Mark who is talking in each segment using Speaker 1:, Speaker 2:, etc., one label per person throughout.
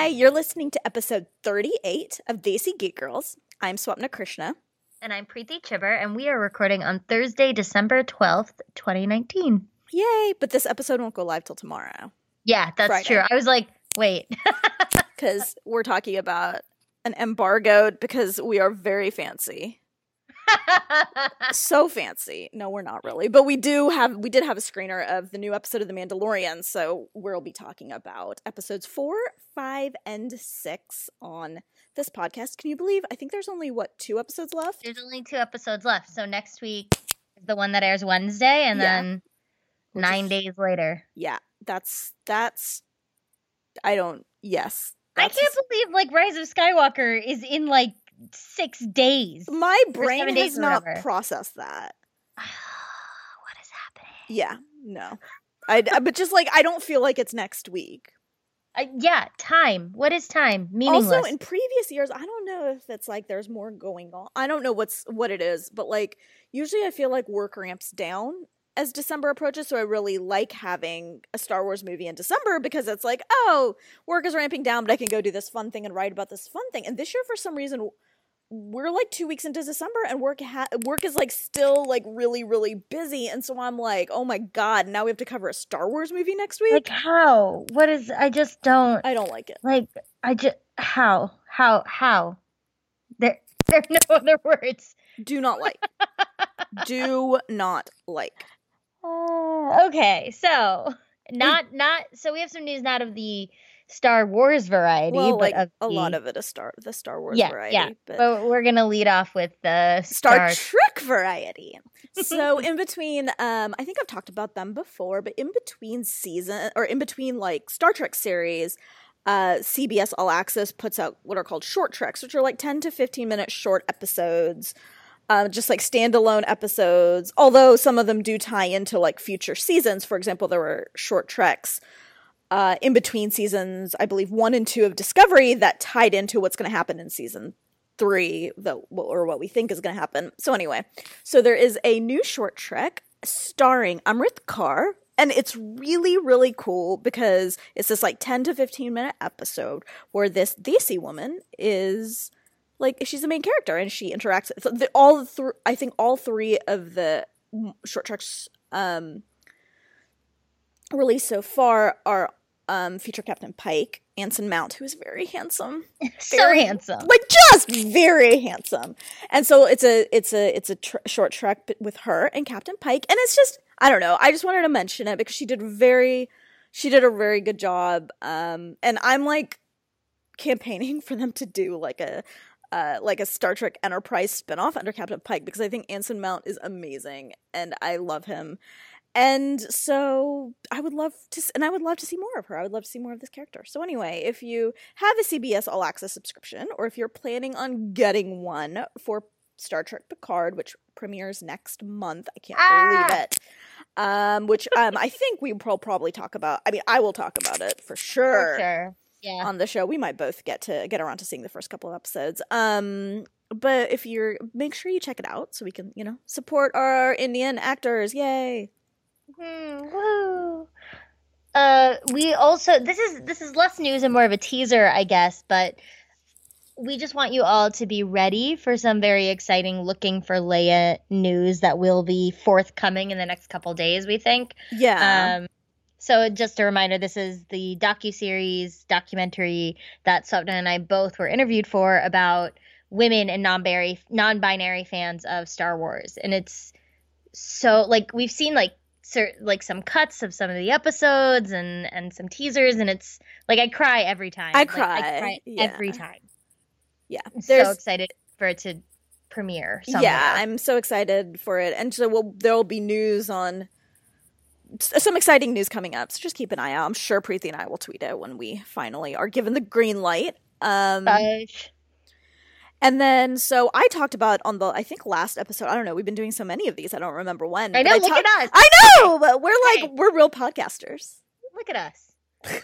Speaker 1: Hi, you're listening to episode 38 of Desi Geek Girls. I'm Swapna Krishna.
Speaker 2: And I'm Preeti Chhibber, and we are recording on Thursday, December 12th, 2019.
Speaker 1: Yay, but this episode won't go live till tomorrow.
Speaker 2: Yeah, that's
Speaker 1: Friday.
Speaker 2: true. I was like, wait.
Speaker 1: Because we're talking about an embargoed because we are very fancy. so fancy. No, we're not really. But we do have we did have a screener of the new episode of The Mandalorian, so we'll be talking about episodes 4, 5 and 6 on this podcast. Can you believe I think there's only what two episodes left?
Speaker 2: There's only two episodes left. So next week is the one that airs Wednesday, and
Speaker 1: Yeah.
Speaker 2: then nine days later.
Speaker 1: Yeah, that's that's I don't yes.
Speaker 2: I can't believe like Rise of Skywalker is in like six days.
Speaker 1: my brain has not processed that.
Speaker 2: what is happening?
Speaker 1: Yeah, no. I but just like I don't feel like it's next week.
Speaker 2: Uh, yeah, time. What is time? Meaningless.
Speaker 1: Also, in previous years, I don't know if it's like there's more going on. I don't know what's what it is, but like usually I feel like work ramps down as December approaches. So I really like having a Star Wars movie in December because it's like, oh, work is ramping down, but I can go do this fun thing and write about this fun thing. And this year, for some reason, we're like two weeks into December and work ha- work is like still like really really busy. And so I'm like, oh my god, now we have to cover a Star Wars movie next week.
Speaker 2: like how? What is? I just don't.
Speaker 1: I don't like it.
Speaker 2: Like I just how how how there there are no other words.
Speaker 1: Do not like. do not like.
Speaker 2: Uh, okay, so not not so we have some news not of the Star Wars variety,
Speaker 1: well,
Speaker 2: but
Speaker 1: like a lot
Speaker 2: the-
Speaker 1: of it is Star the Star Wars
Speaker 2: yeah
Speaker 1: variety,
Speaker 2: yeah.
Speaker 1: but,
Speaker 2: But we're gonna lead off with the
Speaker 1: Star,
Speaker 2: Star.
Speaker 1: Trek variety. so in between, um, I think I've talked about them before, but in between season or in between like Star Trek series, uh, CBS All Access puts out what are called short treks, which are like ten to fifteen minute short episodes. Um, just like standalone episodes, although some of them do tie into like future seasons. For example, there were short treks uh, in between seasons, I believe one and two of Discovery that tied into what's going to happen in season three, the, or what we think is going to happen. So anyway, so there is a new short trek starring Amrit Kaur, and it's really really cool because it's this like 10 to 15 minute episode where this Desi woman is like she's the main character and she interacts so the, all three I think all three of the short treks um released so far are um feature Captain Pike, Anson Mount, who is very handsome
Speaker 2: so
Speaker 1: very-
Speaker 2: handsome.
Speaker 1: like just very handsome and so it's a it's a it's a tr- short trek with her and captain pike and it's just i don't know i just wanted to mention it because she did very she did a very good job um and i'm like campaigning for them to do like a uh, like a Star Trek Enterprise spinoff under Captain Pike because I think Anson Mount is amazing and I love him. And so I would love to, and I would love to see more of her. I would love to see more of this character. So anyway, if you have a CBS All Access subscription, or if you're planning on getting one for Star Trek Picard, which premieres next month, I can't
Speaker 2: Ah!
Speaker 1: believe it. Um, which um, I think we will probably talk about. I mean, I will talk about it for sure,
Speaker 2: For sure. Yeah.
Speaker 1: on the show. We might both get to get around to seeing the first couple of episodes. Um, but if you're, make sure you check it out so we can, you know, support our Indian actors. Yay!
Speaker 2: Hmm, woo. Uh, we also this is this is less news and more of a teaser, I guess, but we just want you all to be ready for some very exciting looking for Leia news that will be forthcoming in the next couple days, we think.
Speaker 1: Yeah.
Speaker 2: Um, so just a reminder, this is the docu-series documentary that Swapna and I both were interviewed for about women and non-binary non-binary fans of Star Wars. And it's so like we've seen like cer- like some cuts of some of the episodes and and some teasers and it's like I cry every time.
Speaker 1: I
Speaker 2: Like,
Speaker 1: cry,
Speaker 2: I cry
Speaker 1: yeah.
Speaker 2: every time.
Speaker 1: yeah.
Speaker 2: I'm so excited for it to premiere somewhere.
Speaker 1: Yeah, I'm so excited for it, and so we'll, there will be news on some exciting news coming up. So just keep an eye out. I'm sure Preeti and I will tweet it when we finally are given the green light. Um,
Speaker 2: Gosh.
Speaker 1: and then so I talked about on the I think last episode. I don't know. We've been doing so many of these. I don't remember when.
Speaker 2: I know, look
Speaker 1: talk-
Speaker 2: at us.
Speaker 1: I know, but we're like
Speaker 2: Hey.
Speaker 1: we're real podcasters.
Speaker 2: Look at us.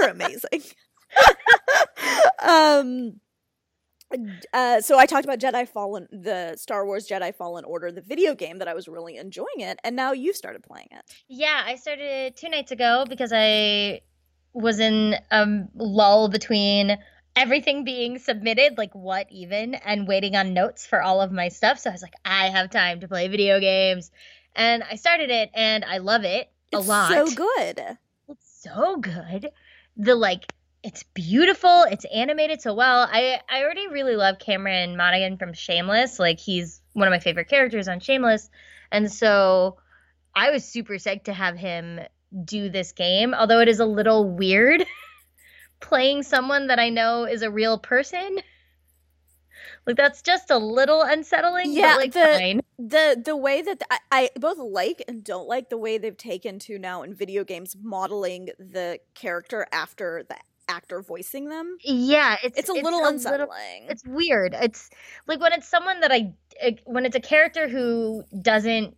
Speaker 1: We're amazing. um uh, so I talked about Jedi Fallen, the Star Wars Jedi Fallen Order, the video game that I was really enjoying it, and now you've started playing it.
Speaker 2: Yeah, I started two nights ago because I was in a lull between everything being submitted, like what even, and waiting on notes for all of my stuff. So I was like, I have time to play video games. And I started it and I love it a
Speaker 1: It's
Speaker 2: lot.
Speaker 1: so good.
Speaker 2: It's so good. The like it's beautiful, it's animated so well. I I already really love Cameron Monaghan from Shameless. Like he's one of my favorite characters on Shameless. And so I was super psyched to have him do this game, although it is a little weird playing someone that I know is a real person. Like that's just a little unsettling,
Speaker 1: Yeah,
Speaker 2: but like
Speaker 1: the-
Speaker 2: fine.
Speaker 1: the the way that I, I both like and don't like the way they've taken to now in video games modeling the character after the actor voicing them.
Speaker 2: Yeah, it's
Speaker 1: It's a little unsettling.
Speaker 2: it's weird. It's like when it's someone that I when it's a character who doesn't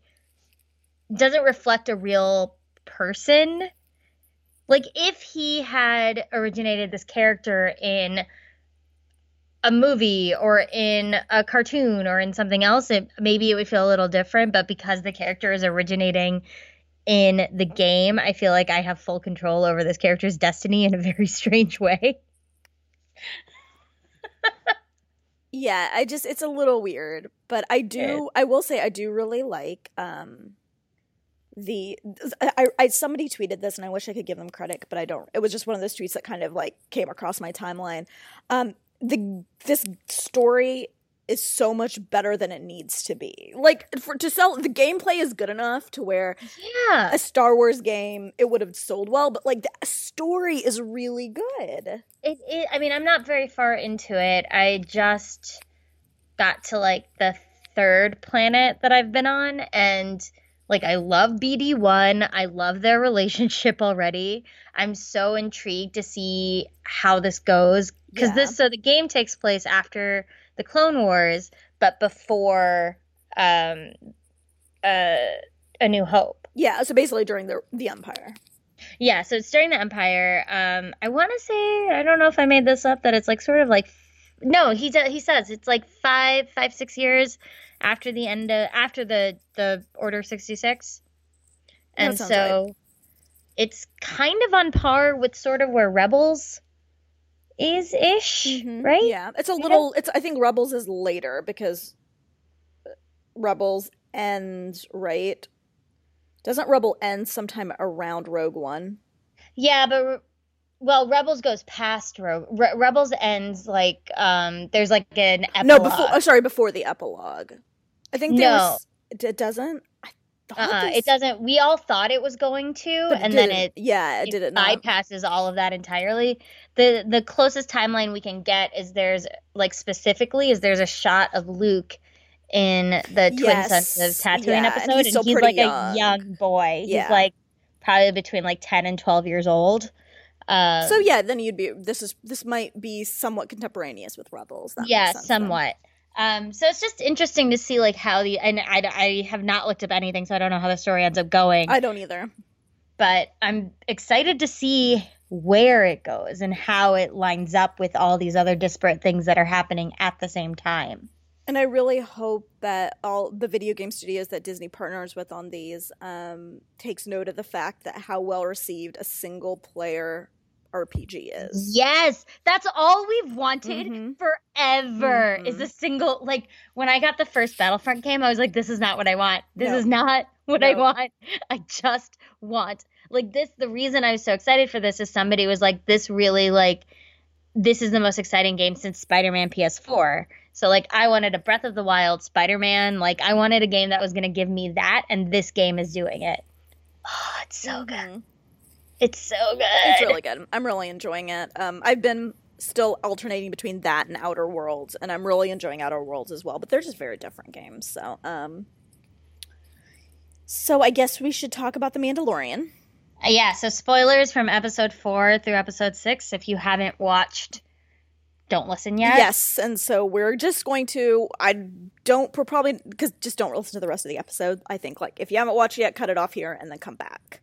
Speaker 2: doesn't reflect a real person. Like if he had originated this character in a movie or in a cartoon or in something else, it, maybe it would feel a little different. But because the character is originating in the game, I feel like I have full control over this character's destiny in a very strange way.
Speaker 1: yeah, I just it's a little weird, but I do I will say I do really like um the I, I somebody tweeted this and I wish I could give them credit, but I don't. It was just one of those tweets that kind of like came across my timeline. Um the this story is so much better than it needs to be. Like for to sell the gameplay is good enough to where
Speaker 2: Yeah.
Speaker 1: a Star Wars game it would have sold well, but like the story is really good.
Speaker 2: It, it I mean, I'm not very far into it. I just got to like the third planet that I've been on and like I love BD1. I love their relationship already. I'm so intrigued to see how this goes cuz
Speaker 1: Yeah.
Speaker 2: this so the game takes place after the Clone Wars but before um uh A New Hope.
Speaker 1: Yeah, so basically during the the Empire.
Speaker 2: Yeah, so it's during the Empire. Um, I want to say I don't know if I made this up that it's like sort of like no, he he says it's like five five six years after the end of after the the Order sixty six, and so it's kind of on par with sort of where Rebels is ish,
Speaker 1: Mhm.
Speaker 2: right?
Speaker 1: Yeah, it's a little. It's I think Rebels is later because Rebels ends right. Doesn't Rebel end sometime around Rogue One?
Speaker 2: Yeah, but well, Rebels goes past Rogue. Re- Rebels ends like um, there's like an epilogue.
Speaker 1: No, before. Oh, sorry, before the epilogue. I think there
Speaker 2: No.
Speaker 1: was. It doesn't. I
Speaker 2: Uh-uh,
Speaker 1: this-
Speaker 2: it doesn't. We all thought it was going to,
Speaker 1: but
Speaker 2: and then it
Speaker 1: Yeah, it,
Speaker 2: it
Speaker 1: did it not.
Speaker 2: bypasses all of that entirely. the The closest timeline we can get is there's like specifically is there's a shot of Luke in the Twin
Speaker 1: Yes,
Speaker 2: Suns of Tatooine
Speaker 1: yeah, and
Speaker 2: episode,
Speaker 1: he's
Speaker 2: and he's like
Speaker 1: young.
Speaker 2: a young boy.
Speaker 1: Yeah.
Speaker 2: He's like probably between like ten and twelve years old. Um,
Speaker 1: so yeah, then you'd be. This is this might be somewhat contemporaneous with Rebels. That
Speaker 2: yeah,
Speaker 1: somewhat then.
Speaker 2: Um, so it's just interesting to see like how the and I, I have not looked up anything, so I don't know how the story ends up going.
Speaker 1: I don't either.
Speaker 2: but I'm excited to see where it goes and how it lines up with all these other disparate things that are happening at the same time.
Speaker 1: And I really hope that all the video game studios that Disney partners with on these um, takes note of the fact that how well received a single player RPG is.
Speaker 2: Yes, that's all we've wanted
Speaker 1: Mhm.
Speaker 2: forever is
Speaker 1: Mhm.
Speaker 2: a single like when I got the first Battlefront game, I was like this is not what I want. This
Speaker 1: No.
Speaker 2: is not what I want. I just want like this the reason I was so excited for this is somebody was like this really like this is the most exciting game since Spider-Man PS4. So like I wanted a Breath of the Wild Spider-Man, like I wanted a game that was going to give me that and this game is doing it. Oh, it's so good. It's so good.
Speaker 1: It's really good. I'm really enjoying it. Um, I've been still alternating between that and Outer Worlds, and I'm really enjoying Outer Worlds as well. But they're just very different games. So, um, so I guess we should talk about the Mandalorian.
Speaker 2: Uh, Yeah, so spoilers from episode four through episode six. If you haven't watched, don't listen yet.
Speaker 1: Yes, and so we're just going to. I don't we're probably because just don't listen to the rest of the episode. I think like if you haven't watched yet, cut it off here and then come back.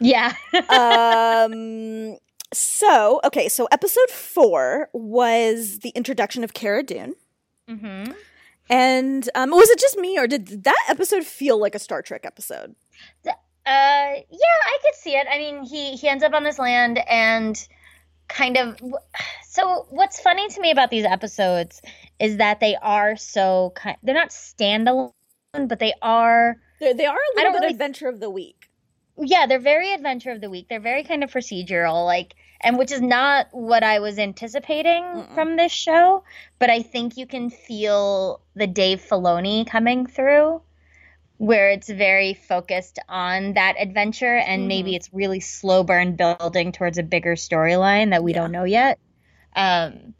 Speaker 2: Yeah.
Speaker 1: um. So okay, so episode four was the introduction of Cara Dune,
Speaker 2: hmm
Speaker 1: and um, was it just me or did that episode feel like a Star Trek episode?
Speaker 2: Uh, yeah, I could see it. I mean, he he ends up on this land and kind of. So what's funny to me about these episodes is that they are so kind. They're not standalone, but they are.
Speaker 1: They're, they are a little bit
Speaker 2: really-
Speaker 1: adventure of the week.
Speaker 2: Yeah, they're very adventure of the week. They're very kind of procedural, like, and which is not what I was anticipating
Speaker 1: Mm-mm.
Speaker 2: from this show. But I think you can feel the Dave Filoni coming through, where it's very focused on that adventure, and maybe it's really slow burn building towards a bigger storyline that we
Speaker 1: Yeah.
Speaker 2: don't know yet. Um,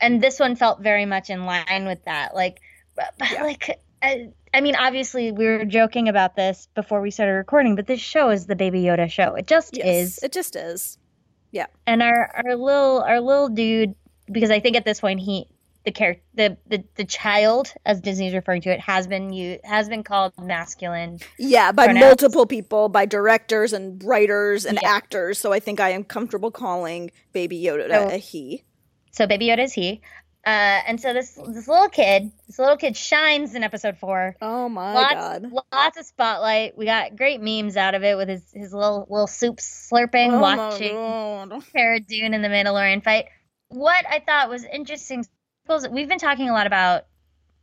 Speaker 2: and this one felt very much in line with that. Like, but, but,
Speaker 1: Yeah.
Speaker 2: like. I, I mean, obviously, we were joking about this before we started recording, but this show is the Baby Yoda show. It just
Speaker 1: Yes,
Speaker 2: is.
Speaker 1: it just is. Yeah.
Speaker 2: And our our little our little dude, because I think at this point he the character the, the the child, as Disney's referring to it, has been you has been called masculine.
Speaker 1: Yeah, by
Speaker 2: Pronouns.
Speaker 1: multiple people, by directors and writers and
Speaker 2: Yeah.
Speaker 1: actors. So I think I am comfortable calling Baby Yoda
Speaker 2: So-
Speaker 1: a he.
Speaker 2: So Baby Yoda is he. Uh, and so this this little kid, this little kid shines in episode four.
Speaker 1: Oh my
Speaker 2: lots,
Speaker 1: god.
Speaker 2: lots of spotlight. We got great memes out of it with his, his little little soup slurping,
Speaker 1: Oh
Speaker 2: watching. Cara Dune and the Mandalorian fight. What I thought was interesting we've been talking a lot about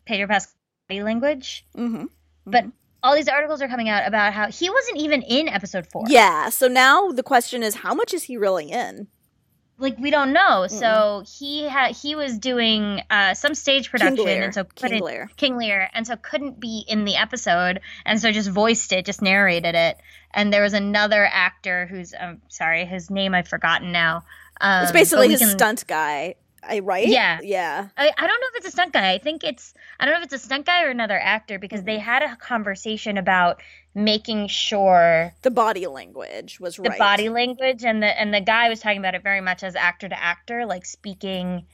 Speaker 2: Pedro Pascal's body language.
Speaker 1: Mhm.
Speaker 2: But all these articles are coming out about how he wasn't even in episode four.
Speaker 1: Yeah, so now the question is how much is he really in?
Speaker 2: Like we don't know. So he had he was doing uh, some stage production,
Speaker 1: King Lear.
Speaker 2: and so
Speaker 1: King Lear.
Speaker 2: King Lear, and so couldn't be in the episode, and so just voiced it, just narrated it. And there was another actor who's I'm sorry, his name I've forgotten now. Um,
Speaker 1: It's basically his
Speaker 2: can-
Speaker 1: stunt guy, I right?
Speaker 2: Yeah.
Speaker 1: Yeah.
Speaker 2: I, I don't know if it's a stunt guy. I think it's I don't know if it's a stunt guy or another actor because they had a conversation about making sure
Speaker 1: The body language was right.
Speaker 2: the
Speaker 1: right.
Speaker 2: body language and the and the guy was talking about it very much as actor to actor, like speaking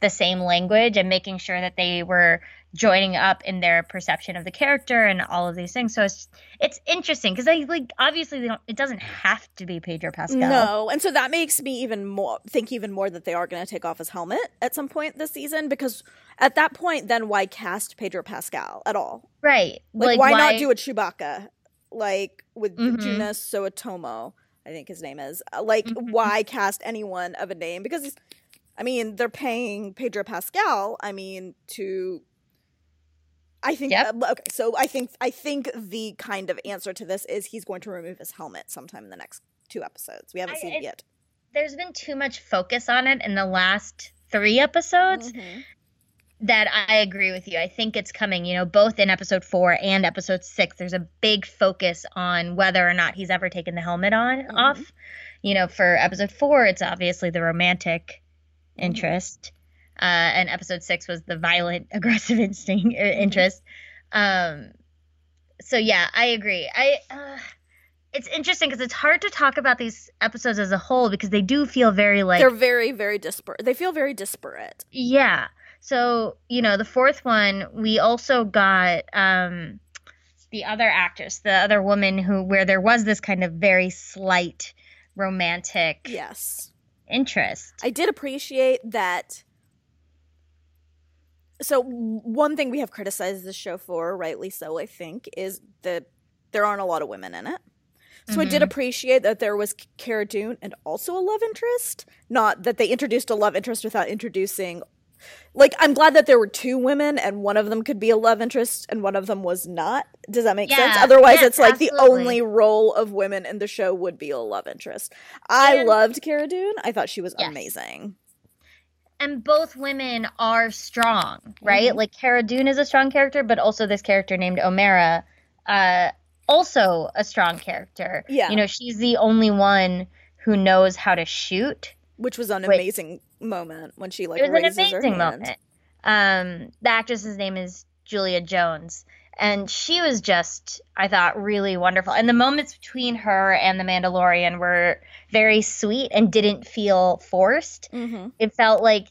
Speaker 2: the same language and making sure that they were joining up in their perception of the character and all of these things. So it's it's interesting because I like obviously they don't it doesn't have to be Pedro Pascal.
Speaker 1: No, and so that makes me even more think even more that they are going to take off his helmet at some point this season because at that point, then why cast Pedro Pascal at all?
Speaker 2: Right.
Speaker 1: Like, why, not do a Chewbacca like with
Speaker 2: Mhm.
Speaker 1: Joonas Suotamo? I think his name is. Uh, Like,
Speaker 2: Mhm.
Speaker 1: why cast anyone of a name? Because, I mean, they're paying Pedro Pascal. I mean, to. I think
Speaker 2: Yep.
Speaker 1: uh, okay. So I think I think the kind of answer to this is he's going to remove his helmet sometime in the next two episodes. We haven't
Speaker 2: I-
Speaker 1: seen it yet.
Speaker 2: There's been too much focus on it in the last three episodes
Speaker 1: Mhm.
Speaker 2: That I agree with you. I think it's coming, you know, both in episode four and episode six. There's a big focus on whether or not he's ever taken the helmet on
Speaker 1: Mhm.
Speaker 2: off. You know, for episode four, it's obviously the romantic
Speaker 1: Mm-hmm.
Speaker 2: interest, uh, and episode six was the violent, aggressive instinct uh,
Speaker 1: Mm-hmm.
Speaker 2: interest. Um, so yeah, I agree. I. Uh, it's interesting because it's hard to talk about these episodes as a whole because they do feel very like
Speaker 1: They're very, very disparate. They feel very disparate.
Speaker 2: yeah. So, you know, the fourth one, we also got um the other actress, the other woman who where there was this kind of very slight romantic
Speaker 1: Yes.
Speaker 2: interest.
Speaker 1: I did appreciate that. So one thing we have criticized this show for, rightly so, I think, is that there aren't a lot of women in it. So I did
Speaker 2: Mhm.
Speaker 1: appreciate that there was Cara Dune and also a love interest. Not that they introduced a love interest without introducing. Like, I'm glad that there were two women and one of them could be a love interest and one of them was not. Does that make sense? Otherwise,
Speaker 2: yes,
Speaker 1: it's like the only role of women in the show would be a love interest. I
Speaker 2: And-
Speaker 1: loved Cara Dune. I thought she was
Speaker 2: Yes.
Speaker 1: amazing.
Speaker 2: and both women are strong, right?
Speaker 1: Mhm.
Speaker 2: Like Cara Dune is a strong character, but also this character named Omera, uh, also a strong character.
Speaker 1: Yeah.
Speaker 2: You know, she's the only one who knows how to shoot.
Speaker 1: Which was an
Speaker 2: Wait.
Speaker 1: amazing moment when she like
Speaker 2: it was an
Speaker 1: raises her
Speaker 2: amazing moment. Um, the actress's name is Julia Jones, and she was just, I thought, really wonderful. And the moments between her and the Mandalorian were very sweet and didn't feel forced.
Speaker 1: Mhm.
Speaker 2: It felt like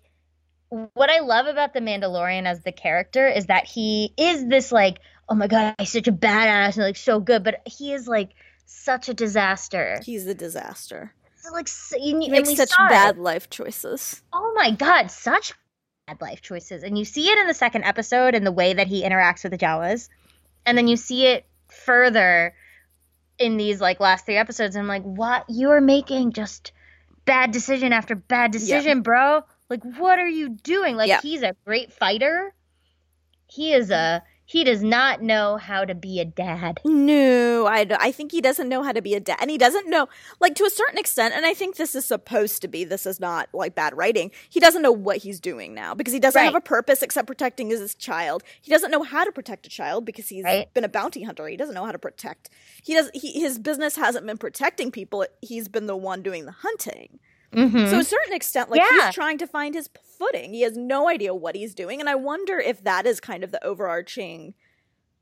Speaker 2: what I love about the Mandalorian as the character is that he is this like, oh my god, he's such a badass and like so good, but he is like such a disaster.
Speaker 1: He's a disaster.
Speaker 2: Like, so, and,
Speaker 1: He
Speaker 2: and
Speaker 1: makes
Speaker 2: we
Speaker 1: such
Speaker 2: saw
Speaker 1: bad life choices.
Speaker 2: oh my god, such bad life choices. And you see it in the second episode and the way that he interacts with the Jawas. And then you see it further in these like last three episodes. And I'm like, what? You are making just bad decision after bad decision, bro. Like, what are you doing? Like,
Speaker 1: Yeah.
Speaker 2: he's a great fighter. He is a. He does not know how to be a dad.
Speaker 1: No, I, I think he doesn't know how to be a dad. And he doesn't know, like, to a certain extent, and I think this is supposed to be, this is not, like, bad writing. He doesn't know what he's doing now because he doesn't have a purpose except protecting his child. He doesn't know how to protect a child because he's
Speaker 2: Right.
Speaker 1: been a bounty hunter. He doesn't know how to protect. He does. He, his business hasn't been protecting people. He's been the one doing the hunting.
Speaker 2: Mm-hmm.
Speaker 1: So, to a certain extent, like,
Speaker 2: Yeah.
Speaker 1: he's trying to find his footing. He has no idea what he's doing. And I wonder if that is kind of the overarching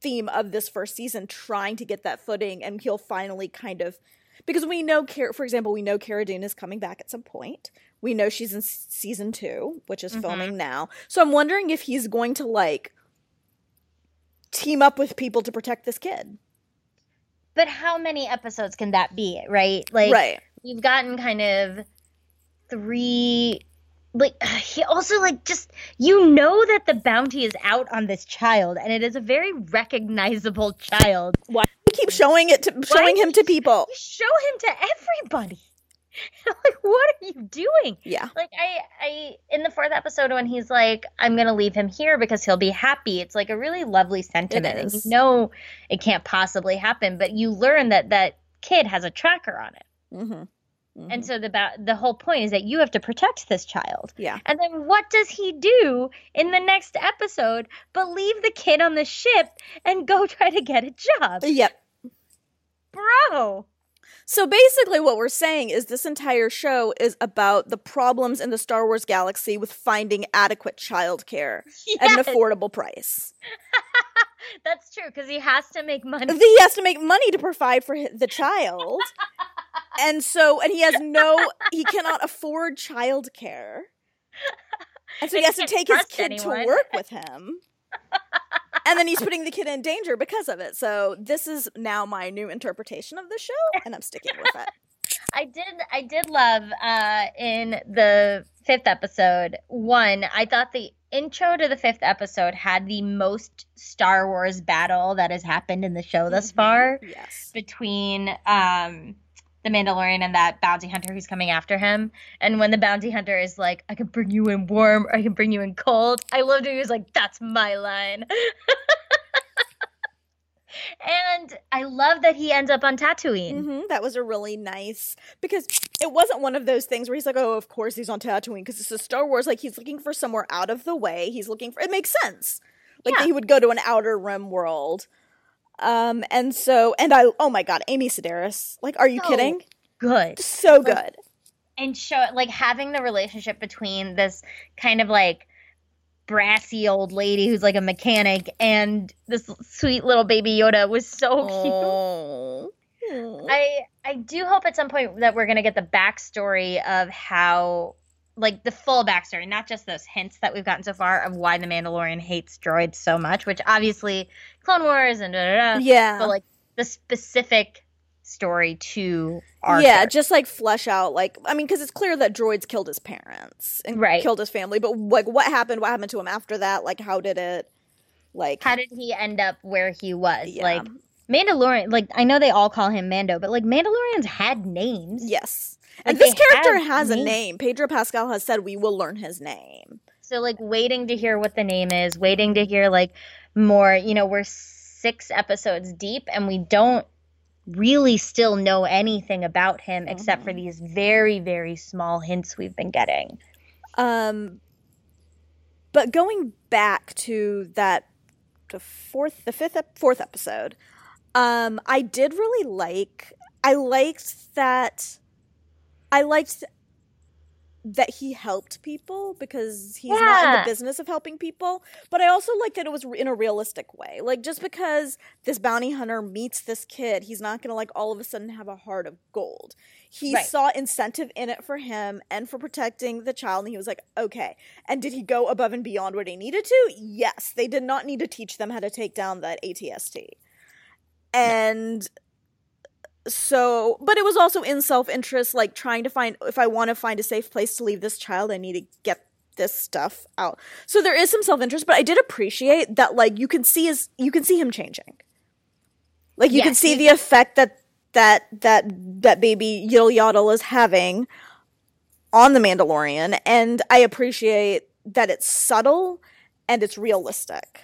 Speaker 1: theme of this first season trying to get that footing and he'll finally kind of because we know Cara, for example we know Cara Dune is coming back at some point we know she's in season 2 which is
Speaker 2: Mhm.
Speaker 1: filming now so i'm wondering if he's going to like team up with people to protect this kid
Speaker 2: but how many episodes can that be? Right? Like,
Speaker 1: right
Speaker 2: we've gotten kind of three like he also like just you know that the bounty is out on this child and it is a very recognizable child.
Speaker 1: Why do we keep showing it to showing him to people?
Speaker 2: you show him to everybody? Like what are you doing?
Speaker 1: Yeah.
Speaker 2: Like i i in the fourth episode when he's like i'm gonna leave him here because he'll be happy it's like a really lovely sentiment and you know it can't possibly happen but you learn that that kid has a tracker on it.
Speaker 1: Mm-hmm.
Speaker 2: And mm-hmm. so the ba- the whole point is that you have to protect this child.
Speaker 1: yeah
Speaker 2: And then what does he do in the next episode but leave the kid on the ship and go try to get a job?
Speaker 1: yep
Speaker 2: Bro.
Speaker 1: So basically, what we're saying is this entire show is about the problems in the Star Wars galaxy with finding adequate childcare at an affordable price.
Speaker 2: that's true because he has to make money.
Speaker 1: He has to make money to provide for the child, and so and he has no, he cannot afford childcare, and so he
Speaker 2: And
Speaker 1: has
Speaker 2: he
Speaker 1: to take his kid
Speaker 2: anyone.
Speaker 1: to work with him. And then he's putting the kid in danger because of it. So this is now my new interpretation of the show, and I'm sticking with it.
Speaker 2: I did I did love uh in the fifth episode one I thought the intro to the fifth episode had the most Star Wars battle that has happened in the show thus
Speaker 1: Mhm.
Speaker 2: far.
Speaker 1: Yes.
Speaker 2: between um the Mandalorian and that bounty hunter who's coming after him. And when the bounty hunter is like, I can bring you in warm or I can bring you in cold. I loved it. He was like, that's my line. and I love that he ends up on Tatooine.
Speaker 1: hmm That was a really nice because it wasn't one of those things where he's like, "Oh, of course he's on Tatooine because it's a Star Wars." Like he's looking for somewhere out of the way. He's looking for. It makes sense. Like
Speaker 2: Yeah.
Speaker 1: he would go to an outer rim world. Um, and so, and I, oh my god, Amy Sedaris. Like, are you
Speaker 2: So
Speaker 1: kidding?
Speaker 2: Good.
Speaker 1: So
Speaker 2: Like,
Speaker 1: good.
Speaker 2: And show like having the relationship between this kind of like brassy old lady who's like a mechanic and this sweet little baby Yoda was so cute.
Speaker 1: Oh.
Speaker 2: I I do hope at some point that we're gonna get the backstory of how like the full backstory, not just those hints that we've gotten so far of why the Mandalorian hates droids so much, which obviously Clone Wars and da da da.
Speaker 1: yeah.
Speaker 2: But like the specific story to our
Speaker 1: yeah,
Speaker 2: character.
Speaker 1: just like flesh out, like I mean, because it's clear that droids killed his parents and
Speaker 2: Right.
Speaker 1: killed his family, but like, what happened? What happened to him after that? Like, how did it? Like,
Speaker 2: how did he end up where he was?
Speaker 1: yeah.
Speaker 2: Like Mandalorian, like I know they all call him Mando, but like Mandalorians had names.
Speaker 1: yes, and this character has a name. Pedro Pascal has said we will learn his name.
Speaker 2: So like waiting to hear what the name is, waiting to hear like more, you know, we're 6 episodes deep and we don't really still know anything about him except for
Speaker 1: Mhm.
Speaker 2: these very very small hints we've been getting.
Speaker 1: Um, but going back to that, the fourth, the fifth, fourth episode, um, I did really like. I liked that. I liked that he helped people because he's not in the business of helping people. But I also like that it was in a realistic way. Like just because this bounty hunter meets this kid, he's not gonna like all of a sudden have a heart of gold. He
Speaker 2: Right.
Speaker 1: saw incentive in it for him and for protecting the child, and he was like, okay. And did he go above and beyond what he needed to? Yes. They did not need to teach them how to take down that ATST. And so but it was also in self-interest like trying to find if i want to find a safe place to leave this child i need to get this stuff out so there is some self-interest but i did appreciate that like you can see his you can see him changing like you can see the effect that that that that baby Yil Yaddle is having on the Mandalorian, and I appreciate that it's subtle and it's realistic.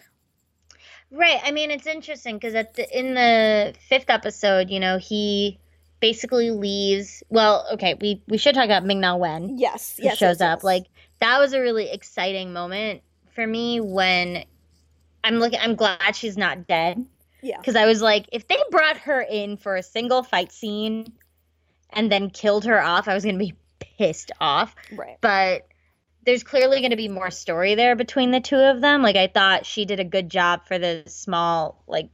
Speaker 2: Right. I mean, it's interesting because at the in the fifth episode, you know, he basically leaves. Well, okay, we we should talk about Ming Na Wen.
Speaker 1: Yes,
Speaker 2: who
Speaker 1: yes,
Speaker 2: shows
Speaker 1: yes,
Speaker 2: up.
Speaker 1: yes.
Speaker 2: Like that was a really exciting moment for me when I'm looking. I'm glad she's not dead
Speaker 1: yeah,
Speaker 2: because I was like, if they brought her in for a single fight scene and then killed her off, I was gonna be pissed off.
Speaker 1: right.
Speaker 2: But there's clearly going to be more story there between the two of them. Like I thought she did a good job for the small like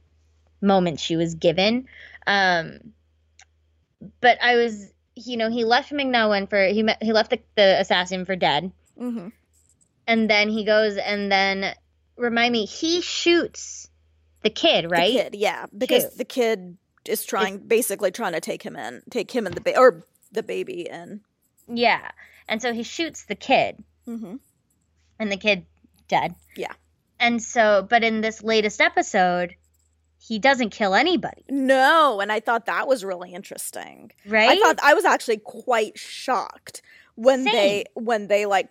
Speaker 2: moment she was given. Um but I was you know, he left Ming for he met, he left the, the assassin for dead.
Speaker 1: Mm-hmm.
Speaker 2: And then he goes and then remind me he shoots the kid, right?
Speaker 1: The kid, yeah, because the kid is trying, basically trying to take him in, take him and the ba- or the baby in.
Speaker 2: Yeah. And so he shoots the kid
Speaker 1: Mm-hmm.
Speaker 2: and the kid dead.
Speaker 1: Yeah.
Speaker 2: And so but in this latest episode he doesn't kill anybody.
Speaker 1: No, and I thought that was really interesting.
Speaker 2: right?
Speaker 1: I thought I was actually quite shocked when
Speaker 2: Same.
Speaker 1: they when they like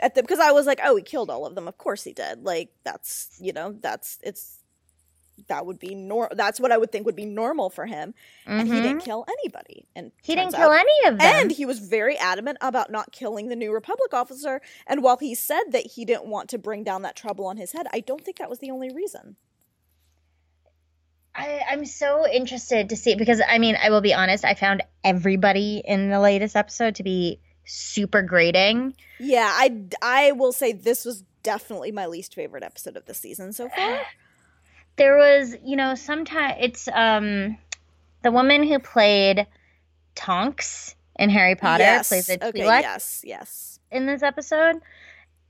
Speaker 1: at the because I was like, oh, he killed all of them. Of course he did. Like that's you know that's it's that would be nor that's what I would think would be normal for him, and he didn't mm-hmm. kill anybody. And
Speaker 2: He didn't kill
Speaker 1: out-
Speaker 2: any of them.
Speaker 1: And he was very adamant about not killing the New Republic officer. And while he said that he didn't want to bring down that trouble on his head, I don't think that was the only reason.
Speaker 2: I, I'm so interested to see because I mean I will be honest, I found everybody in the latest episode to be super grating.
Speaker 1: Yeah, I I will say this was definitely my least favorite episode of the season so far.
Speaker 2: There was, you know, sometimes it's um the woman who played Tonks in Harry Potter
Speaker 1: yes.
Speaker 2: plays a
Speaker 1: okay, yes, yes.
Speaker 2: in this episode,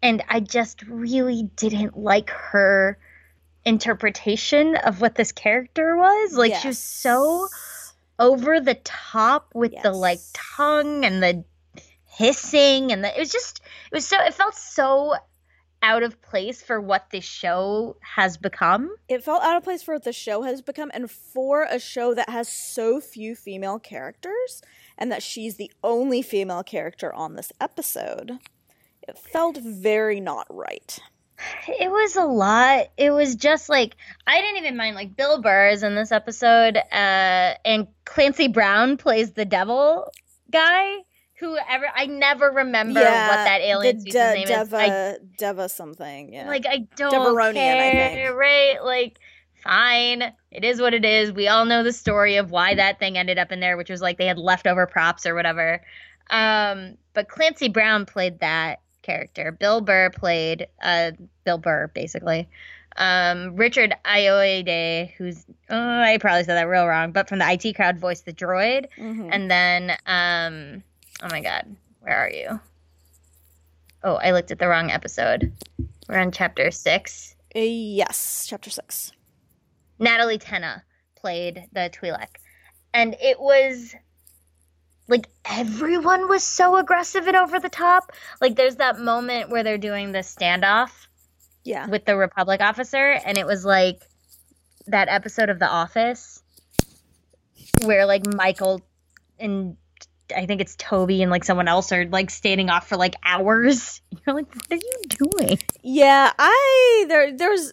Speaker 2: and I just really didn't like her interpretation of what this character was. Like she was so over the top with the like tongue and the hissing and the it was just it was so it felt so out of place for what this show has become.
Speaker 1: It felt out of place for what the show has become, and for a show that has so few female characters, and that she's the only female character on this episode. It felt very not right.
Speaker 2: It was a lot. It was just like I didn't even mind like Bill Burr is in this episode, uh, and Clancy Brown plays the devil guy. Whoever I never remember what that alien
Speaker 1: the
Speaker 2: species name
Speaker 1: Deva,
Speaker 2: is. I
Speaker 1: Deva something. Yeah.
Speaker 2: Like I don't
Speaker 1: Devaronian, I
Speaker 2: care, right? Like, fine, it is what it is. We all know the story of why that thing ended up in there, which was like they had leftover props or whatever. Um, but Clancy Brown played that character. Bill Burr played uh Bill Burr basically. Um, Richard Ayoade, who's oh, I probably said that real wrong, but from the IT crowd, voiced the droid.
Speaker 1: Mhm.
Speaker 2: And then, um, oh my God, where are you? Oh, I looked at the wrong episode. We're on chapter six.
Speaker 1: Uh, yes, chapter six.
Speaker 2: Natalie Tena played the Twi'lek, and it was like everyone was so aggressive and over the top. Like, there's that moment where they're doing the standoff
Speaker 1: Yeah.
Speaker 2: with the Republic officer, and it was like that episode of The Office where like Michael and I think it's Toby and like someone else are like standing off for like hours. You're like, what are you doing?
Speaker 1: Yeah, I there there's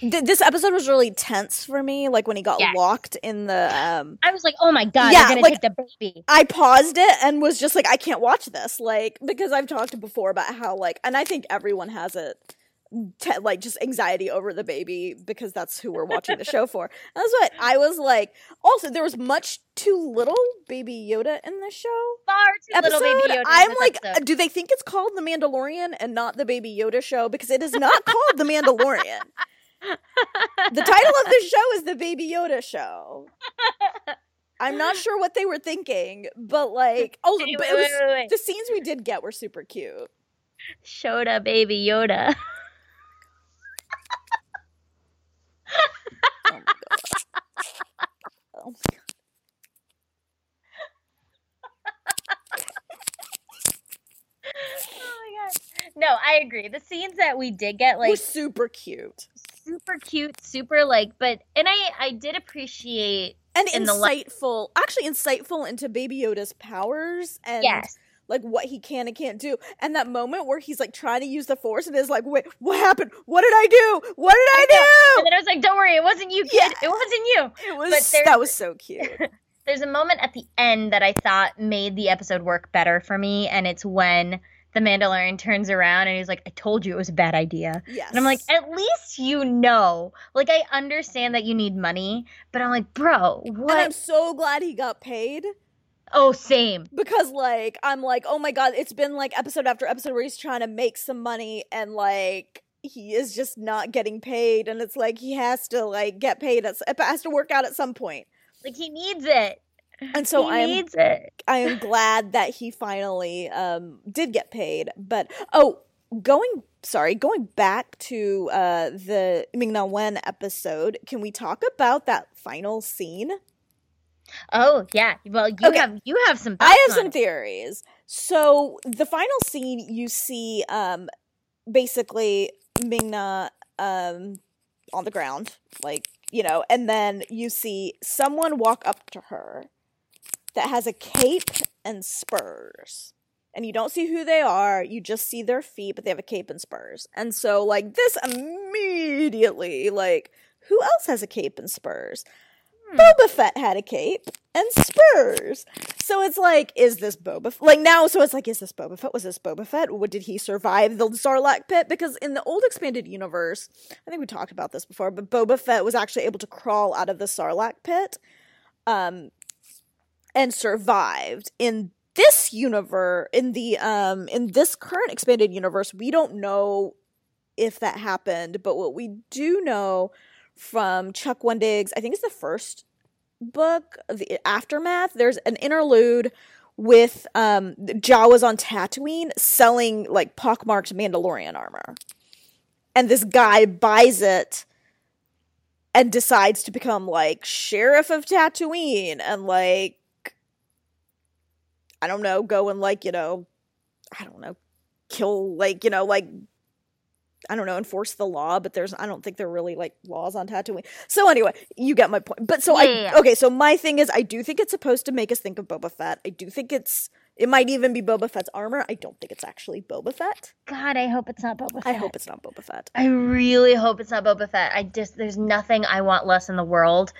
Speaker 1: th- this episode was really tense for me like when he got
Speaker 2: Yes.
Speaker 1: locked in the um
Speaker 2: I was like, oh my god,
Speaker 1: Yeah,
Speaker 2: gonna
Speaker 1: like-
Speaker 2: take the baby.
Speaker 1: I paused it and was just like I can't watch this like because I've talked before about how like and I think everyone has it te- like just anxiety over the baby because that's who we're watching the show for. And that's what I was like. Also, there was much too little baby Yoda in this show.
Speaker 2: Far too
Speaker 1: episode,
Speaker 2: little baby Yoda.
Speaker 1: I'm like,
Speaker 2: episode.
Speaker 1: do they think it's called The Mandalorian and not The Baby Yoda Show? Because it is not called The Mandalorian. the title of the show is The Baby Yoda Show. I'm not sure what they were thinking, but like, oh,
Speaker 2: Wait,
Speaker 1: but
Speaker 2: wait,
Speaker 1: it was,
Speaker 2: wait.
Speaker 1: the scenes we did get were super cute.
Speaker 2: Shoda baby Yoda.
Speaker 1: Oh my god. Oh my god.
Speaker 2: oh my god. No, I agree. The scenes that we did get
Speaker 1: We're
Speaker 2: like
Speaker 1: super cute.
Speaker 2: super cute, super like but and I I did appreciate
Speaker 1: and
Speaker 2: in the
Speaker 1: insightful, actually insightful into Baby Yoda's powers and
Speaker 2: yes.
Speaker 1: Like what he can and can't do. And that moment where he's like trying to use the force and is like, wait, what happened? What did I do? What did I, do?
Speaker 2: And then I was like, "Don't worry, it wasn't you, kid.
Speaker 1: Yeah.
Speaker 2: It wasn't you."
Speaker 1: It was that was so cute.
Speaker 2: There's a moment at the end that I thought made the episode work better for me, and it's when the Mandalorian turns around and he's like, "I told you it was a bad idea."
Speaker 1: Yes.
Speaker 2: And I'm like, at least you know. Like, I understand that you need money, but I'm like, bro, what?
Speaker 1: and I'm so glad he got paid
Speaker 2: Oh, same.
Speaker 1: because like I'm like, oh my god, it's been like episode after episode where he's trying to make some money and like he is just not getting paid and it's like he has to like get paid at, it has to work out at some point.
Speaker 2: Like, he needs it.
Speaker 1: And so
Speaker 2: needs it.
Speaker 1: I am glad that he finally um did get paid. But oh, going sorry, going back to uh the Ming Na Wen episode, can we talk about that final scene?
Speaker 2: Oh, yeah. Well, you
Speaker 1: Okay.
Speaker 2: have you have some.
Speaker 1: I have some
Speaker 2: it.
Speaker 1: theories. So the final scene you see um basically Mingna um on the ground, like, you know, and then you see someone walk up to her that has a cape and spurs. And you don't see who they are, you just see their feet, but they have a cape and spurs. And so like this immediately like who else has a cape and spurs? Boba Fett had a cape and spurs. So it's like, is this Boba? F- like now, so it's like, is this Boba Fett? Was this Boba Fett? What did he survive the Sarlacc pit? Because in the old expanded universe, I think we talked about this before, but Boba Fett was actually able to crawl out of the Sarlacc pit, um, and survived. In this universe, in the um, in this current expanded universe, we don't know if that happened, but what we do know from Chuck Wendig's, I think it's the first book, the aftermath. There's an interlude with um Jawas on Tatooine selling like pockmarked Mandalorian armor, and this guy buys it and decides to become like sheriff of Tatooine and like I don't know, go and like you know, I don't know, kill like you know like I don't know, enforce the law, but there's I don't think there are really like laws on Tatooine. So anyway, you get my point. But so
Speaker 2: Yeah,
Speaker 1: I okay, so my thing is I do think it's supposed to make us think of Boba Fett. I do think it's it might even be Boba Fett's armor. I don't think it's actually Boba Fett.
Speaker 2: God, I hope it's not Boba Fett.
Speaker 1: I hope it's not Boba Fett.
Speaker 2: I really hope it's not Boba Fett. I just there's nothing I want less in the world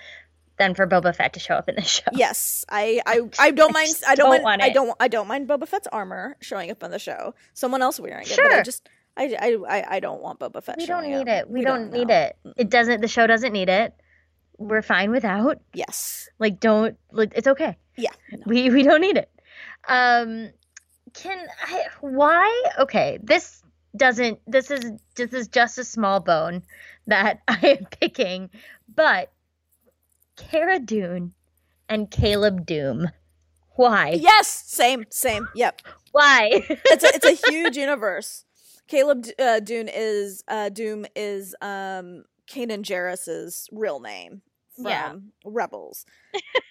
Speaker 2: than for Boba Fett to show up in this show.
Speaker 1: Yes, I I, I don't mind I don't,
Speaker 2: don't
Speaker 1: mind
Speaker 2: want
Speaker 1: I don't I don't mind Boba Fett's armor showing up on the show. Someone else wearing it, but I
Speaker 2: Sure.
Speaker 1: just I I I, I don't want Boba Fett.
Speaker 2: We don't need
Speaker 1: up.
Speaker 2: it. We, don't, need it. It doesn't the show doesn't need it. We're fine without.
Speaker 1: Yes.
Speaker 2: Like don't like it's okay.
Speaker 1: Yeah,
Speaker 2: We we don't need it. Um can I why okay, this doesn't this is this is just a small bone that I am picking, but Cara Dune and Caleb Dume. Why?
Speaker 1: Yes, same, same. Yep.
Speaker 2: Why?
Speaker 1: it's a, it's a huge universe. Caleb uh, Dune is uh, Dume is um Kanan Jarrus's real name from
Speaker 2: Yeah.
Speaker 1: Rebels.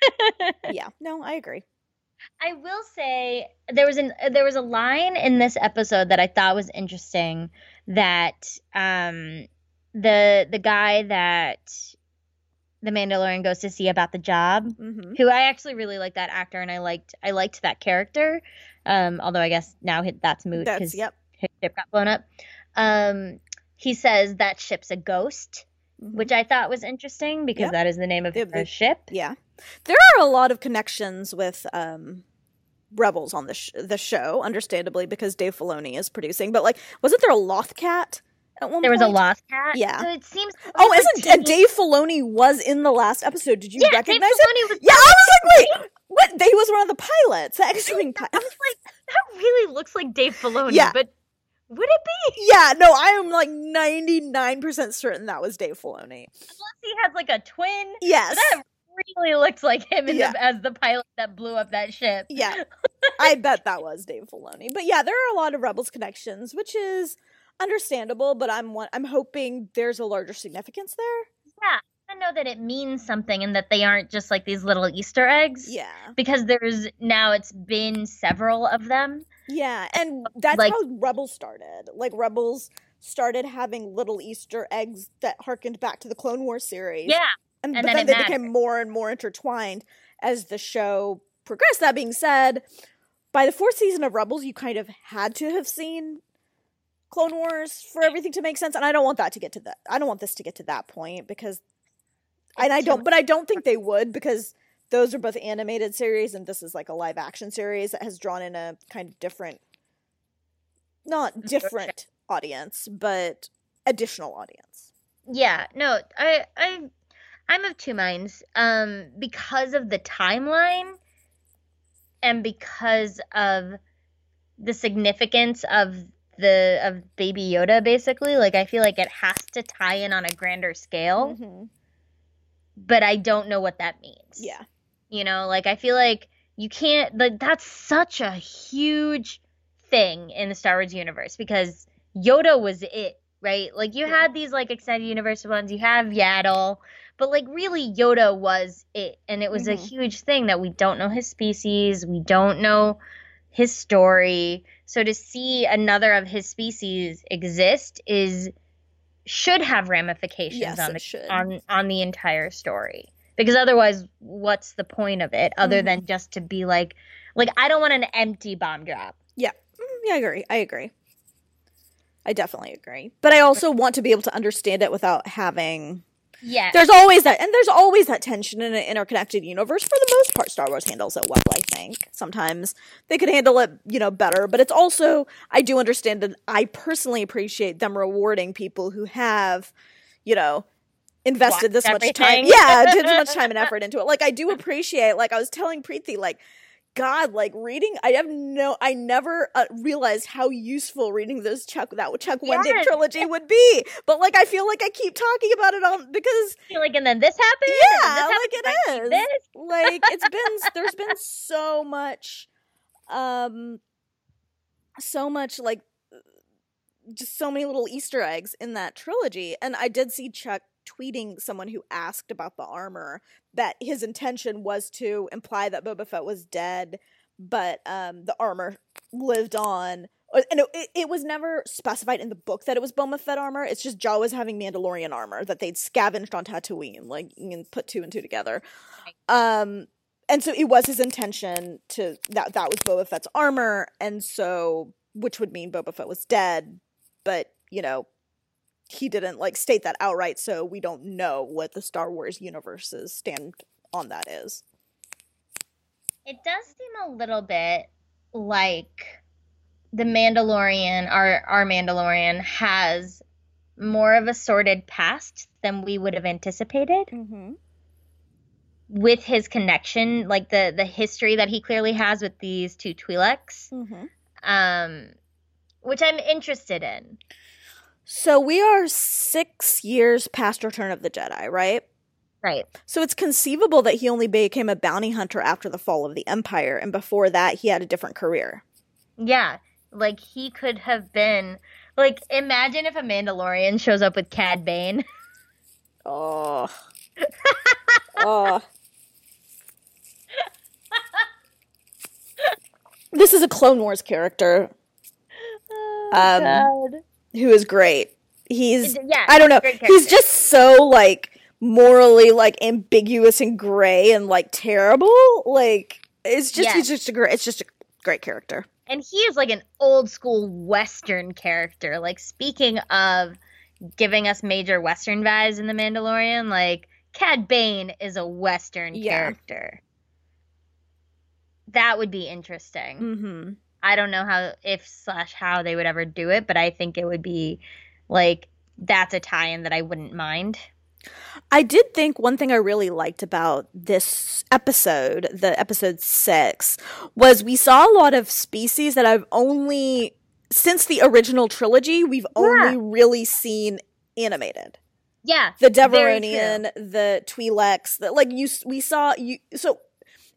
Speaker 1: yeah, no, I agree.
Speaker 2: I will say there was an there was a line in this episode that I thought was interesting that um the the guy that the Mandalorian goes to see about the job
Speaker 1: hmm
Speaker 2: who I actually really like that actor and I liked I liked that character um although I guess now that's moot cuz
Speaker 1: yep.
Speaker 2: His ship got blown up um he says that ship's a ghost
Speaker 1: Mhm.
Speaker 2: which I thought was interesting because
Speaker 1: Yep.
Speaker 2: that is the name of
Speaker 1: The-
Speaker 2: ship
Speaker 1: Yeah, there are a lot of connections with um Rebels on the sh- the show, understandably because Dave Filoni is producing. But like, wasn't there a Loth Cat at one
Speaker 2: there was a
Speaker 1: point?
Speaker 2: lost cat
Speaker 1: Yeah.
Speaker 2: so it seems
Speaker 1: Oh, isn't
Speaker 2: TV
Speaker 1: Dave Filoni was in the last episode? Did you
Speaker 2: yeah, Dave
Speaker 1: recognize him? Yeah, I was like, wait, what? They was one of the pilots, the X-wing
Speaker 2: I was like, that really looks like Dave Filoni,
Speaker 1: Yeah.
Speaker 2: but would it be?
Speaker 1: Yeah, no, I am like ninety nine percent certain that was Dave Filoni.
Speaker 2: Unless he has like a twin.
Speaker 1: Yes,
Speaker 2: That really looks like him in
Speaker 1: Yeah.
Speaker 2: the, as the pilot that blew up that ship.
Speaker 1: yeah, I bet that was Dave Filoni. But yeah, there are a lot of Rebels connections, which is understandable. But I'm one, I'm hoping there's a larger significance there.
Speaker 2: I know that it means something and that they aren't just like these little Easter eggs.
Speaker 1: Yeah,
Speaker 2: Because there's now it's been several of them.
Speaker 1: yeah, and that's
Speaker 2: Like-
Speaker 1: how Rebels started. Like Rebels started having little Easter eggs that harkened back to the Clone War series.
Speaker 2: Yeah.
Speaker 1: and,
Speaker 2: And then
Speaker 1: then, they became more and more intertwined as the show progressed. That being said, by the fourth season of Rebels, you kind of had to have seen Clone Wars for everything to make sense, and I don't want that to get to that. I don't want this to get to that point because, and I don't, but I don't think they would because those are both animated series, and this is like a live action series that has drawn in a kind of different, not different audience, but additional audience.
Speaker 2: Yeah, no, I I I'm of two minds. Um because of the timeline and because of the significance of the of baby Yoda basically, like I feel like it has to tie in on a grander scale,
Speaker 1: Mhm.
Speaker 2: But I don't know what that means.
Speaker 1: Yeah.
Speaker 2: You know, like I feel like you can't like that's such a huge thing in the Star Wars universe because Yoda was it, right? Like you
Speaker 1: Yeah.
Speaker 2: had these like extended universe ones, you have Yaddle, but like really Yoda was it and it was a
Speaker 1: Mhm.
Speaker 2: huge thing that we don't know his species, we don't know his story. So to see another of his species exist is should have ramifications
Speaker 1: Yes,
Speaker 2: on the
Speaker 1: should.
Speaker 2: on on the entire story because otherwise what's the point of it other
Speaker 1: Mhm.
Speaker 2: than just to be like like i don't want an empty bomb drop
Speaker 1: Mm, Yeah, I agree. I agree. I definitely agree. But I also want to be able to understand it without having.
Speaker 2: Yeah
Speaker 1: There's always that, and there's always that tension in an interconnected universe. For the most part, Star Wars handles it well. I think sometimes they could handle it, you know, better. But it's also I do understand that I personally appreciate them rewarding people who have, you know. Invested this
Speaker 2: Watched
Speaker 1: much time, yeah, did this much time and effort into it. Like I do appreciate. Like I was telling Preeti, like God, like reading, I have no, I never uh, realized how useful reading those Chuck that Chuck Wendig
Speaker 2: Yes.
Speaker 1: trilogy would be. But like, I feel like I keep talking about it on because
Speaker 2: like and then this happened
Speaker 1: yeah,
Speaker 2: this
Speaker 1: like
Speaker 2: happened,
Speaker 1: it
Speaker 2: and I
Speaker 1: is. Like it's been, there's been so much, um, so much like just so many little Easter eggs in that trilogy. And I did see Chuck tweeting someone who asked about the armor that his intention was to imply that Boba Fett was dead, but um, the armor lived on. Uh, And it, it, was never specified in the book that it was Boba Fett armor. It's just Jawa's having Mandalorian armor that they'd scavenged on Tatooine, like you can put two and two together. Um, and so it was his intention to that that was Boba Fett's armor, and so which would mean Boba Fett was dead, but you know he didn't like state that outright, so we don't know what the Star Wars universe's stand on that is.
Speaker 2: it does seem a little bit like the Mandalorian, our our Mandalorian, has more of a sordid past than we would have anticipated.
Speaker 1: Mm-hmm.
Speaker 2: with his connection, like the the history that he clearly has with these two Twi'leks,
Speaker 1: Mm-hmm.
Speaker 2: um, which I'm interested in.
Speaker 1: So we are six years past Return of the Jedi, right?
Speaker 2: Right.
Speaker 1: So it's conceivable that he only became a bounty hunter after the fall of the Empire, and before that, he had a different career.
Speaker 2: Yeah. Like he could have been like imagine if a Mandalorian shows up with Cad Bane.
Speaker 1: Oh. oh. This is a Clone Wars character Oh, Um,
Speaker 2: God.
Speaker 1: Who is great. He's
Speaker 2: yeah.
Speaker 1: I don't know. He's just so like morally like ambiguous and gray and like terrible. Like it's just
Speaker 2: Yeah.
Speaker 1: he's just a great it's just a great character.
Speaker 2: and he is like an old school western character like speaking of giving us major western vibes in the mandalorian like cad bane is a western
Speaker 1: Yeah.
Speaker 2: character that would be interesting
Speaker 1: Mm-hmm.
Speaker 2: I don't know how if slash how they would ever do it but i think it would be like that's a tie-in that i wouldn't mind
Speaker 1: I did think one thing I really liked about this episode, the episode six, was we saw a lot of species that I've only since the original trilogy we've only really seen animated.
Speaker 2: yeah
Speaker 1: The. Devaronian, the Twi'leks, the, like you we saw you so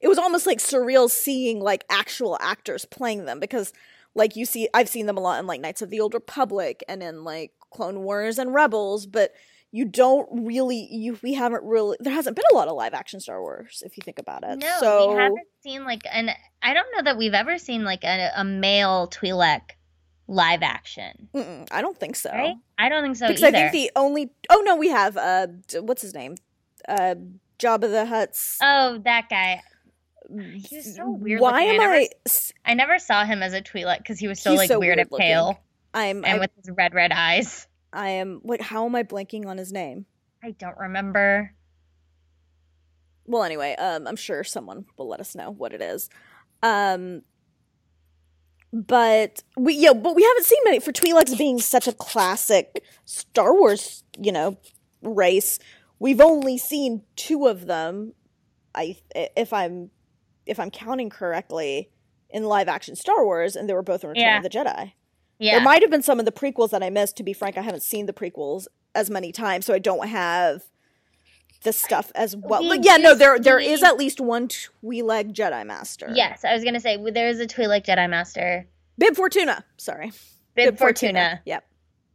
Speaker 1: it was almost like surreal seeing like actual actors playing them because like you see I've seen them a lot in like Knights of the Old Republic and in like Clone Wars and Rebels, but you don't really you we haven't really there hasn't been a lot of live action Star Wars if you think about it.
Speaker 2: no
Speaker 1: so
Speaker 2: we haven't seen like and i don't know that we've ever seen like a, a male twi'lek live action
Speaker 1: mm-mm, I don't think so.
Speaker 2: right? I don't think so
Speaker 1: because
Speaker 2: either.
Speaker 1: I think the only oh no we have uh what's his name uh, Jabba the Hutt's.
Speaker 2: Oh, that guy. He was so weird.
Speaker 1: Why
Speaker 2: looking.
Speaker 1: am
Speaker 2: I never,
Speaker 1: I? s-
Speaker 2: I never saw him as a Twi'lek because he was so like
Speaker 1: so
Speaker 2: weird and
Speaker 1: looking.
Speaker 2: pale,
Speaker 1: I'm.
Speaker 2: and
Speaker 1: I,
Speaker 2: with his red red eyes.
Speaker 1: I am like. How am I blanking on his name?
Speaker 2: I don't remember.
Speaker 1: Well, anyway, um, I'm sure someone will let us know what it is. Um, but we yeah, but we haven't seen many for Twi'leks being such a classic Star Wars, you know, race. We've only seen two of them. I if I'm if I'm counting correctly in live action Star Wars, and they were both in Return
Speaker 2: Yeah.
Speaker 1: of the Jedi.
Speaker 2: Yeah,
Speaker 1: There might have been some of the prequels that I missed. To be frank, I haven't seen the prequels as many times, so I don't have the stuff as well.
Speaker 2: We
Speaker 1: But yeah, no, there there is at least one Twi'lek Jedi Master.
Speaker 2: yes. I was gonna say there is a Twi'lek Jedi Master,
Speaker 1: Bib Fortuna. Sorry,
Speaker 2: Bib, Fortuna.
Speaker 1: Yep,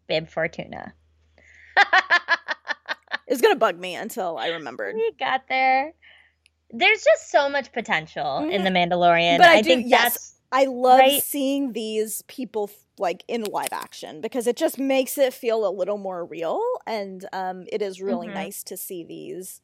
Speaker 2: Bib Fortuna.
Speaker 1: it's gonna bug me until I remembered.
Speaker 2: we got there. There's just so much potential in the Mandalorian.
Speaker 1: Mm-hmm. But I
Speaker 2: I,
Speaker 1: do-
Speaker 2: think
Speaker 1: yes.
Speaker 2: that's
Speaker 1: I love
Speaker 2: Right?
Speaker 1: seeing these people like in live action because it just makes it feel a little more real, and um, it is really
Speaker 2: Mhm.
Speaker 1: nice to see these.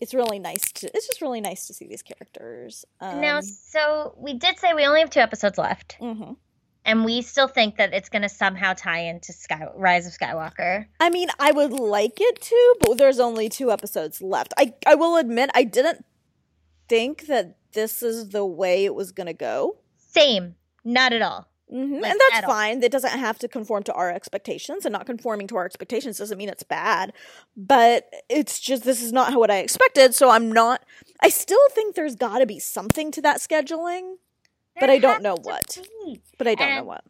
Speaker 1: It's really nice to. It's just really nice to see these characters. Um,
Speaker 2: now. So we did say we only have two episodes left,
Speaker 1: mhm.
Speaker 2: and we still think that it's gonna somehow tie into Sky Rise of Skywalker.
Speaker 1: I mean, I would like it to, but there's only two episodes left. I I will admit I didn't think that this is the way it was gonna go.
Speaker 2: Same. Not at all.
Speaker 1: hmm
Speaker 2: Like,
Speaker 1: and that's
Speaker 2: at all.
Speaker 1: fine. It doesn't have to conform to our expectations, and not conforming to our expectations doesn't mean it's bad. But it's just this is not what I expected, so I'm not. I still think there's got to be something to that scheduling, But I don't know what.
Speaker 2: be.
Speaker 1: but I don't know
Speaker 2: And-
Speaker 1: what.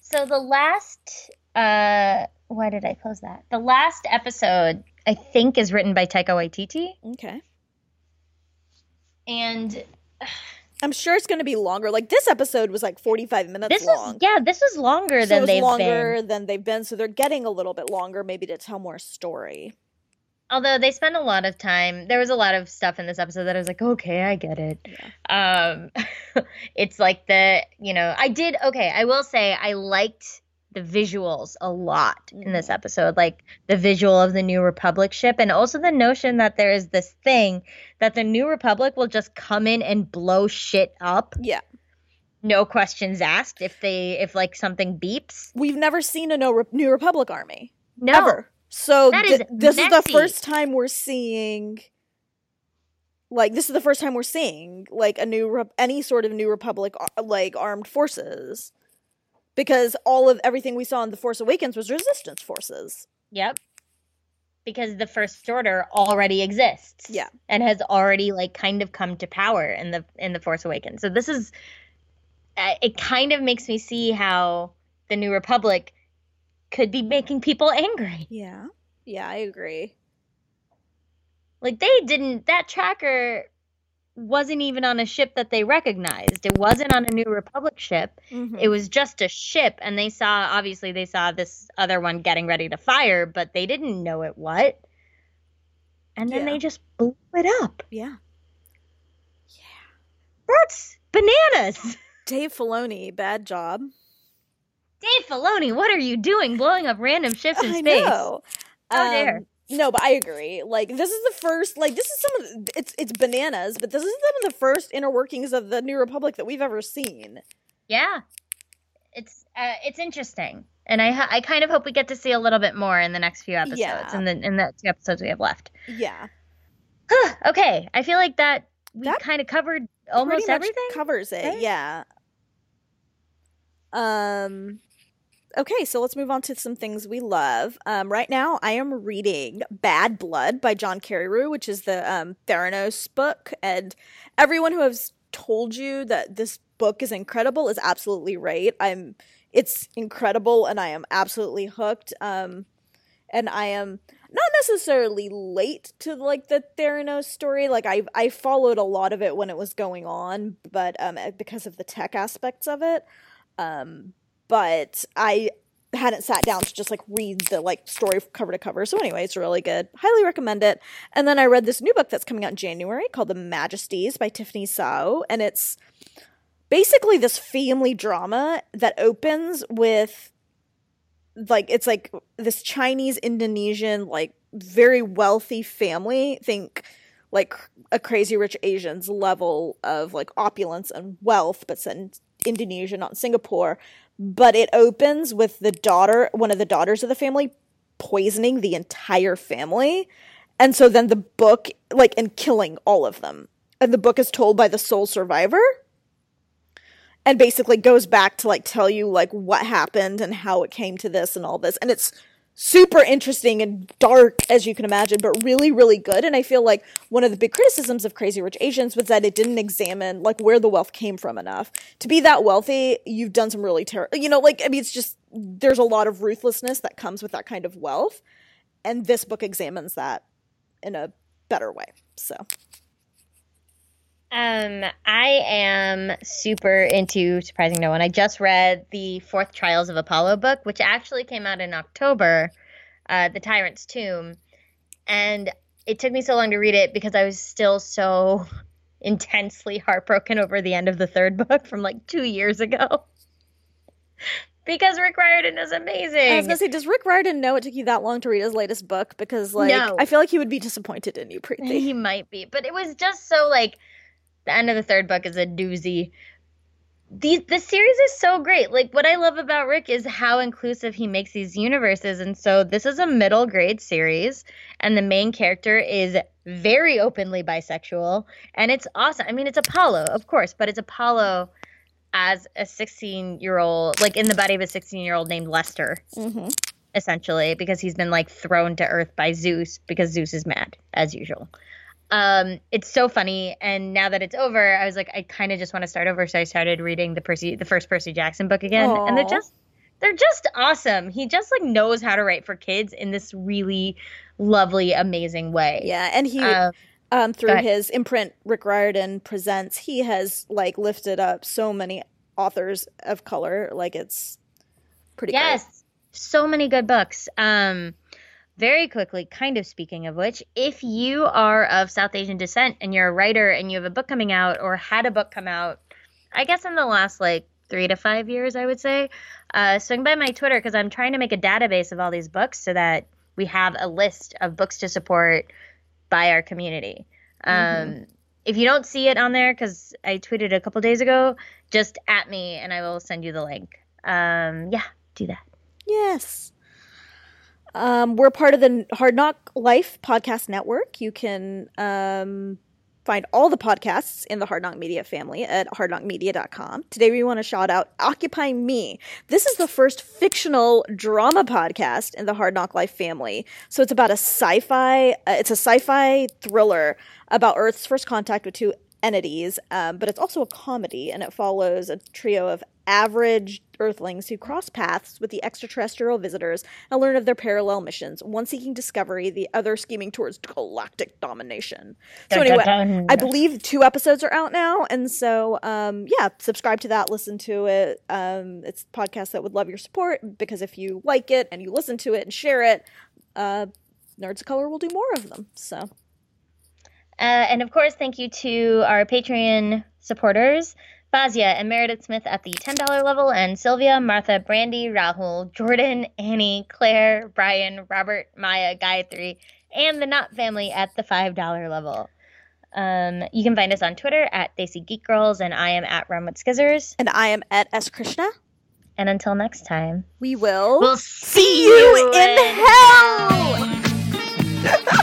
Speaker 2: So the last uh why did I post that? The last episode I think is written by Taika Waititi
Speaker 1: Okay,
Speaker 2: and
Speaker 1: I'm sure it's going to be longer. Like this episode was like 45 minutes
Speaker 2: this
Speaker 1: long.
Speaker 2: is yeah, this is longer
Speaker 1: so
Speaker 2: than they've
Speaker 1: longer
Speaker 2: been.
Speaker 1: than they've been, so they're getting a little bit longer, maybe to tell more story.
Speaker 2: Although they spend a lot of time. There was a lot of stuff in this episode that I was like, "Okay, I get it." Um it's like the, you know, I did okay, I will say I liked the visuals a lot in this
Speaker 1: Mhm.
Speaker 2: episode like the visual of the new republic ship and also the notion that there is this thing that the new republic will just come in and blow shit up
Speaker 1: Yeah,
Speaker 2: no questions asked if they if like something beeps
Speaker 1: we've never seen a no Re- New Republic army
Speaker 2: no
Speaker 1: ever. So
Speaker 2: That
Speaker 1: th-
Speaker 2: is
Speaker 1: this is the first time we're seeing. Like this is the first time we're seeing like a new Re- any sort of New Republic like armed forces, because all of everything we saw in the Force Awakens was Resistance forces.
Speaker 2: yep because the first order already exists
Speaker 1: Yeah.
Speaker 2: and has already like kind of come to power in the in the force awakens so this is uh, it kind of makes me see how the new republic could be making people angry
Speaker 1: Yeah, yeah, I agree.
Speaker 2: like they didn't that tracker wasn't even on a ship that they recognized it wasn't on a new republic ship
Speaker 1: Mhm.
Speaker 2: it was just a ship and they saw obviously they saw this other one getting ready to fire but they didn't know it what and then
Speaker 1: Yeah.
Speaker 2: they just blew it up
Speaker 1: yeah. Yeah.
Speaker 2: That's bananas
Speaker 1: Dave Filoni, bad job.
Speaker 2: Dave Filoni, what are you doing blowing up random ships in
Speaker 1: I
Speaker 2: space?
Speaker 1: know.
Speaker 2: How dare.
Speaker 1: No, but I agree. Like this is the first. Like this is some of the, it's it's bananas, but this is some of the first inner workings of the New Republic that we've ever seen.
Speaker 2: Yeah. It's uh, it's interesting. And I ha- I kind of hope we get to see a little bit more in the next few episodes
Speaker 1: Yeah.
Speaker 2: in the in the two episodes we have left.
Speaker 1: Yeah,
Speaker 2: okay, I feel like that we kind of covered almost everything.
Speaker 1: covers it.
Speaker 2: right?
Speaker 1: Yeah. Um. Okay, so let's move on to some things we love. Um, right now, I am reading Bad Blood by John Carreyrou, which is the um, Theranos book. And everyone who has told you that this book is incredible is absolutely right. I'm. It's incredible, and I am absolutely hooked. Um, and I am not necessarily late to like the Theranos story. Like I I followed a lot of it when it was going on, but um because of the tech aspects of it. Um but I hadn't sat down to just like read the like story cover to cover. So anyway, it's really good. Highly recommend it. And then I read this new book that's coming out in January called The Majesties by Tiffany Tsao and it's basically this family drama that opens with like it's like this Chinese Indonesian like very wealthy family. Think like a crazy rich Asian's level of like opulence and wealth, but set in Indonesia, not in Singapore. But it opens with the daughter, one of the daughters of the family, poisoning the entire family. And so then the book, like, and killing all of them. And the book is told by the sole survivor and basically goes back to like tell you like what happened and how it came to this and all this. And it's super interesting and dark as you can imagine but really really good. And i feel like one of the big criticisms of crazy rich asians was that it didn't examine like where the wealth came from enough. To be that wealthy you've done some really terrible you know like i mean it's just there's a lot of ruthlessness that comes with that kind of wealth. And this book examines that in a better way so
Speaker 2: um, I am super into Surprising No One. I just read the Fourth Trials of Apollo book, which actually came out in October, uh, The Tyrant's Tomb. And it took me so long to read it because I was still so intensely heartbroken over the end of the third book from like two years ago. because Rick Riordan is amazing. I
Speaker 1: was gonna say, does Rick Riordan know it took you that long to read his latest book? Because like, no. I feel like he would be disappointed in you, Preeti.
Speaker 2: He might be, but it was just so like the end of the third book is a doozy. The the series is so great. Like what I love about Rick is how inclusive he makes these universes. And so this is a middle grade series and the main character is very openly bisexual and it's awesome. I mean it's Apollo, of course, but it's Apollo as a 16 year old, like in the body of a 16 year old named Lester, mm-hmm. essentially, because he's been like thrown to Earth by Zeus because Zeus is mad, as usual um it's so funny and now that it's over i was like i kind of just want to start over so i started reading the percy the first percy jackson book again Aww. and they're just they're just awesome he just like knows how to write for kids in this really lovely amazing way
Speaker 1: yeah and he um, um through his imprint rick riordan presents he has like lifted up so many authors of color like it's pretty yes
Speaker 2: cool. so many good books um very quickly, kind of speaking of which, if you are of South Asian descent and you're a writer and you have a book coming out or had a book come out, I guess in the last like three to five years, I would say, uh, swing by my Twitter because I'm trying to make a database of all these books so that we have a list of books to support by our community. Mm-hmm. Um, if you don't see it on there, because I tweeted a couple days ago, just at me and I will send you the link. Um, yeah, do that.
Speaker 1: Yes. Um, we're part of the Hard Knock Life podcast network. You can um, find all the podcasts in the Hard Knock Media family at hardknockmedia.com. Today we want to shout out Occupy Me. This is the first fictional drama podcast in the Hard Knock Life family. So it's about a sci-fi, uh, it's a sci-fi thriller about Earth's first contact with two entities, um, but it's also a comedy and it follows a trio of average Earthlings who cross paths with the extraterrestrial visitors and learn of their parallel missions, one seeking discovery, the other scheming towards galactic domination. So, anyway, I believe two episodes are out now. And so, um, yeah, subscribe to that, listen to it. Um, it's a podcast that would love your support because if you like it and you listen to it and share it, uh, Nerds of Color will do more of them. So.
Speaker 2: Uh, and of course, thank you to our Patreon supporters. Fazia and Meredith Smith at the $10 level, and Sylvia, Martha, Brandy, Rahul, Jordan, Annie, Claire, Brian, Robert, Maya, Gayatri, and the Knot family at the $5 level. Um, you can find us on Twitter at Desi Geek Girls, and I am at Run with Skizzers.
Speaker 1: And I am at S Krishna.
Speaker 2: And until next time,
Speaker 1: we will
Speaker 2: we'll see, see you in, in hell.